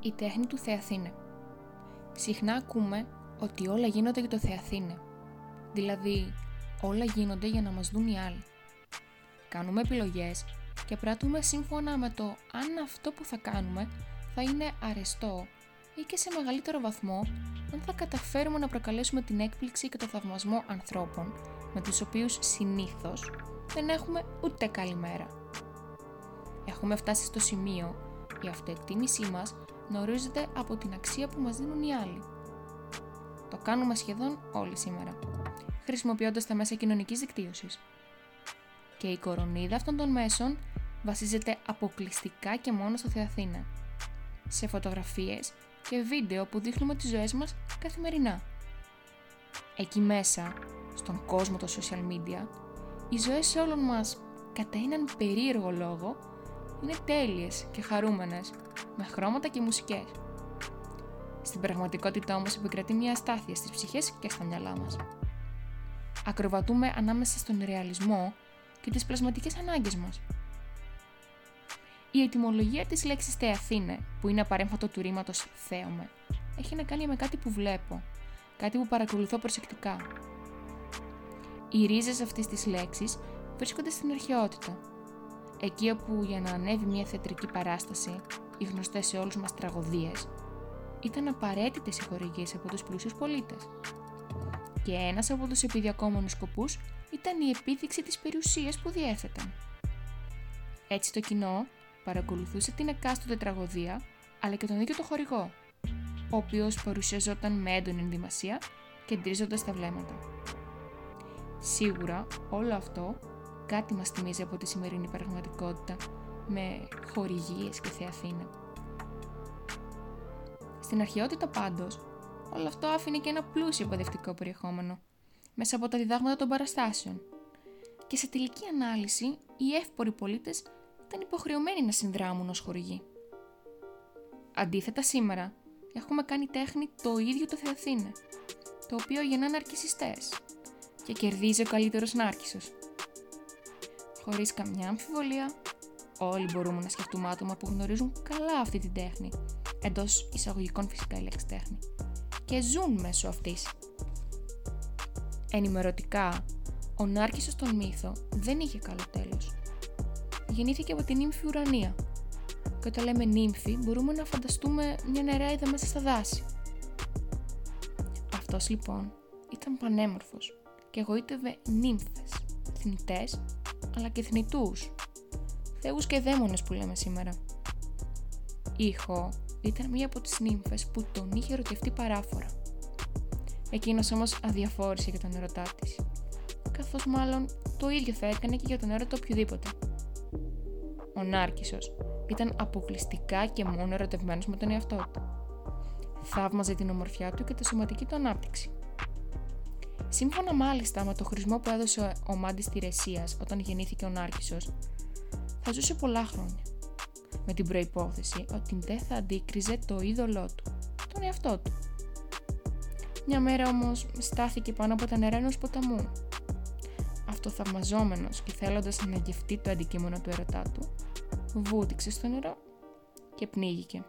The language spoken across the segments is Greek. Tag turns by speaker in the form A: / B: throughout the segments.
A: Η τέχνη του Θεαθήνε. Συχνά ακούμε ότι όλα γίνονται για το Θεαθήνε. Δηλαδή, όλα γίνονται για να μας δουν οι άλλοι. Κάνουμε επιλογές και πράττουμε σύμφωνα με το αν αυτό που θα κάνουμε θα είναι αρεστό ή και σε μεγαλύτερο βαθμό αν θα καταφέρουμε να προκαλέσουμε την έκπληξη και το θαυμασμό ανθρώπων με τους οποίους συνήθως δεν έχουμε ούτε καλή μέρα. Έχουμε φτάσει στο σημείο η αυτοεκτίμησή μας να ορίζεται από την αξία που μας δίνουν οι άλλοι. Το κάνουμε σχεδόν όλοι σήμερα, χρησιμοποιώντας τα μέσα κοινωνικής δικτύωσης. Και η κορονίδα αυτών των μέσων βασίζεται αποκλειστικά και μόνο στο Θεαθήνα, σε φωτογραφίες και βίντεο που δείχνουμε τις ζωές μας καθημερινά. Εκεί μέσα, στον κόσμο των social media, οι ζωές όλων μας, κατά έναν περίεργο λόγο, είναι τέλειες και χαρούμενες, με χρώματα και μουσικές. Στην πραγματικότητα όμως επικρατεί μια αστάθεια στις ψυχές και στα μυαλά μας. Ακροβατούμε ανάμεσα στον ρεαλισμό και τις πλασματικές ανάγκες μας. Η ετυμολογία της λέξης θεαθήνε, που είναι απαρέμφατο του ρήματος θέομαι, έχει να κάνει με κάτι που βλέπω, κάτι που παρακολουθώ προσεκτικά. Οι ρίζες αυτής της λέξης βρίσκονται στην αρχαιότητα, εκεί όπου για να ανέβει μια θεατρική παράσταση, οι γνωστές σε όλους μας τραγωδίες, ήταν απαραίτητες οι χορηγίες από τους πλούσιους πολίτες. Και ένας από τους επιδιακόμενους σκοπούς ήταν η επίδειξη της περιουσίας που διέθεταν. Έτσι το κοινό παρακολουθούσε την εκάστοτε τραγωδία, αλλά και τον ίδιο το χορηγό, ο οποίος παρουσιαζόταν με έντονη ενδυμασία, κεντρίζοντας τα βλέμματα. Σίγουρα όλο αυτό κάτι μας θυμίζει από τη σημερινή πραγματικότητα με χορηγίες και θεαθήνα. Στην αρχαιότητα πάντως, όλο αυτό άφηνε και ένα πλούσιο παιδευτικό περιεχόμενο, μέσα από τα διδάγματα των παραστάσεων. Και σε τελική ανάλυση, οι εύποροι πολίτες ήταν υποχρεωμένοι να συνδράμουν ως χορηγοί. Αντίθετα σήμερα, έχουμε κάνει τέχνη το ίδιο το Θεαθήνε, το οποίο γεννά ναρκισιστές και κερδίζει ο καλύτερος νάρκισσος. Χωρίς καμιά αμφιβολία, όλοι μπορούμε να σκεφτούμε άτομα που γνωρίζουν καλά αυτή την τέχνη, εντός εισαγωγικών φυσικά η λέξη τέχνη, και ζουν μέσω αυτής. Ενημερωτικά, ο Νάρκισσος στον μύθο δεν είχε καλό τέλος. Γεννήθηκε από την νύμφη Ουρανία. Και όταν λέμε νύμφη, μπορούμε να φανταστούμε μια νεράιδα μέσα στα δάση. Αυτός λοιπόν ήταν πανέμορφος και εγωίτευε νύμφες, θνητές αλλά και θνητούς, θεούς και δαίμονες που λέμε σήμερα. Ήχο ήταν μία από τις νύμφες που τον είχε ερωτευτεί παράφορα. Εκείνος όμως αδιαφόρησε για τον ερωτά της, καθώς μάλλον το ίδιο θα έκανε και για τον έρωτα οποιοδήποτε. Ο Νάρκισσος ήταν αποκλειστικά και μόνο ερωτευμένος με τον εαυτό του. Θαύμαζε την ομορφιά του και τη σωματική του ανάπτυξη. Σύμφωνα μάλιστα με το χρησμό που έδωσε ο Μάντης Τηρεσίας όταν γεννήθηκε ο Νάρκισσος, θα ζούσε πολλά χρόνια, με την προϋπόθεση ότι δεν θα αντίκριζε το είδωλό του, τον εαυτό του. Μια μέρα όμως στάθηκε πάνω από τα νερά ενός ποταμού. Αυτοθαυμαζόμενος και θέλοντας να γευτεί το αντικείμενο του ερωτά του, βούτυξε στο νερό και πνίγηκε.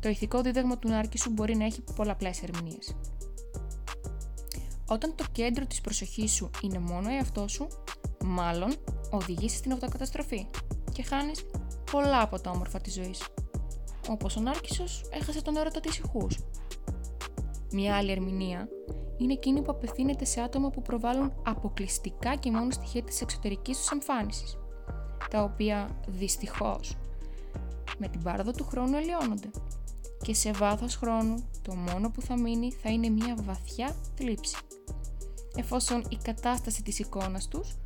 A: Το ηθικό δίδαγμα του Νάρκησου μπορεί να έχει πολλαπλές ερμηνείες. Όταν το κέντρο της προσοχής σου είναι μόνο εαυτός σου, μάλλον οδηγήσει στην αυτοκαταστροφή και χάνεις πολλά από τα όμορφα της ζωής. Όπως ο Νάρκισσος έχασε τον έρωτα της ηχούς. Μια άλλη ερμηνεία είναι εκείνη που απευθύνεται σε άτομα που προβάλλουν αποκλειστικά και μόνο στοιχεία της εξωτερικής τους εμφάνισης, τα οποία δυστυχώς με την πάροδο του χρόνου ελαιώνονται και σε βάθος χρόνου το μόνο που θα μείνει θα είναι μια βαθιά θλίψη εφόσον η κατάσταση της εικόνας τους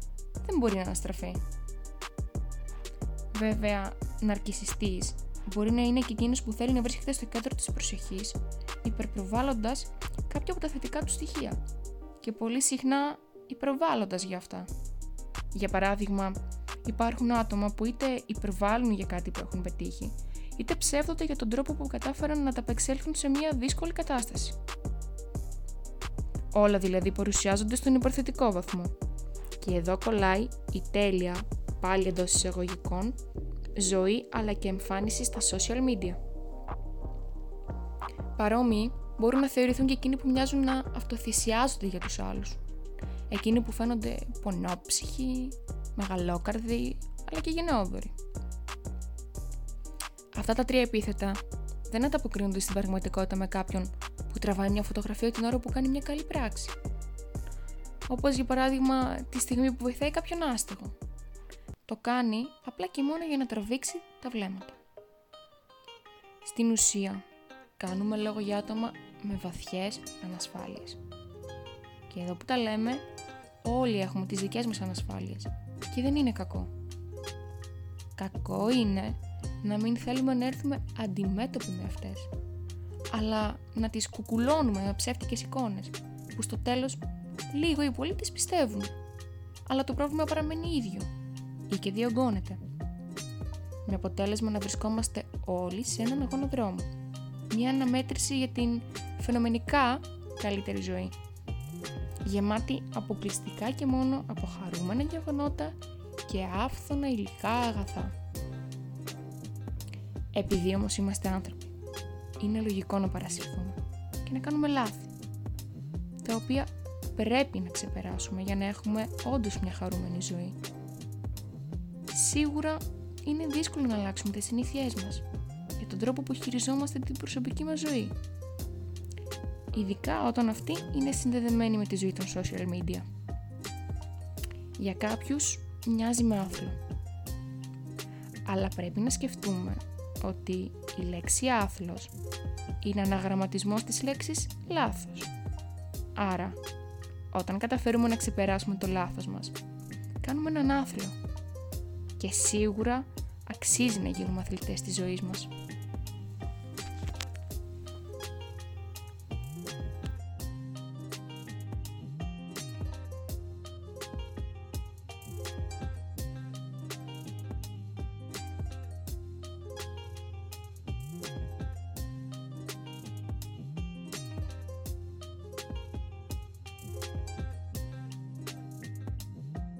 A: δεν μπορεί να αναστραφεί. Βέβαια, ναρκισιστής μπορεί να είναι και εκείνος που θέλει να βρίσκεται στο κέντρο της προσοχής, υπερπροβάλλοντας κάποια από τα θετικά του στοιχεία και πολύ συχνά υπερβάλλοντας για αυτά. Για παράδειγμα, υπάρχουν άτομα που είτε υπερβάλλουν για κάτι που έχουν πετύχει, είτε ψεύδονται για τον τρόπο που κατάφεραν να τα απεξέλθουν σε μια δύσκολη κατάσταση. Όλα δηλαδή παρουσιάζονται στον υποθετικό βαθμό. Και εδώ κολλάει η τέλεια, πάλι εντός εισαγωγικών, ζωή αλλά και εμφάνιση στα social media. Παρόμοιοι μπορούν να θεωρηθούν και εκείνοι που μοιάζουν να αυτοθυσιάζονται για τους άλλους. Εκείνοι που φαίνονται πονόψυχοι, μεγαλόκαρδοι, αλλά και γενναιόδοροι. Αυτά τα τρία επίθετα δεν ανταποκρίνονται στην πραγματικότητα με κάποιον που τραβάει μια φωτογραφία την ώρα που κάνει μια καλή πράξη. Όπως για παράδειγμα τη στιγμή που βοηθάει κάποιον άστεγο. Το κάνει απλά και μόνο για να τραβήξει τα βλέμματα. Στην ουσία, κάνουμε λόγο για άτομα με βαθιές ανασφάλειες. Και εδώ που τα λέμε, όλοι έχουμε τις δικές μας ανασφάλειες και δεν είναι κακό. Κακό είναι να μην θέλουμε να έρθουμε αντιμέτωποι με αυτές, αλλά να τις κουκουλώνουμε με ψεύτικες εικόνες, που στο τέλος λίγο οι πολύ τις πιστεύουν, αλλά το πρόβλημα παραμένει ίδιο ή και διωγγώνεται. Με αποτέλεσμα να βρισκόμαστε όλοι σε έναν αγώνα δρόμο. Μια αναμέτρηση για την φαινομενικά καλύτερη ζωή. Γεμάτη αποκλειστικά και μόνο από χαρούμενα γεγονότα και άφθονα υλικά αγαθά. Επειδή όμως είμαστε άνθρωποι, είναι λογικό να παρασυρθούμε και να κάνουμε λάθη, τα οποία πρέπει να ξεπεράσουμε για να έχουμε όντως μια χαρούμενη ζωή. Σίγουρα είναι δύσκολο να αλλάξουμε τις συνήθειές μας για τον τρόπο που χειριζόμαστε την προσωπική μας ζωή. Ειδικά όταν αυτή είναι συνδεδεμένη με τη ζωή των social media. Για κάποιους μοιάζει με άθλο. Αλλά πρέπει να σκεφτούμε ότι η λέξη άθλος είναι αναγραμματισμός της λέξης λάθος. Άρα, όταν καταφέρουμε να ξεπεράσουμε το λάθος μας, κάνουμε έναν άθλο. Και σίγουρα αξίζει να γίνουμε αθλητές της ζωής μας.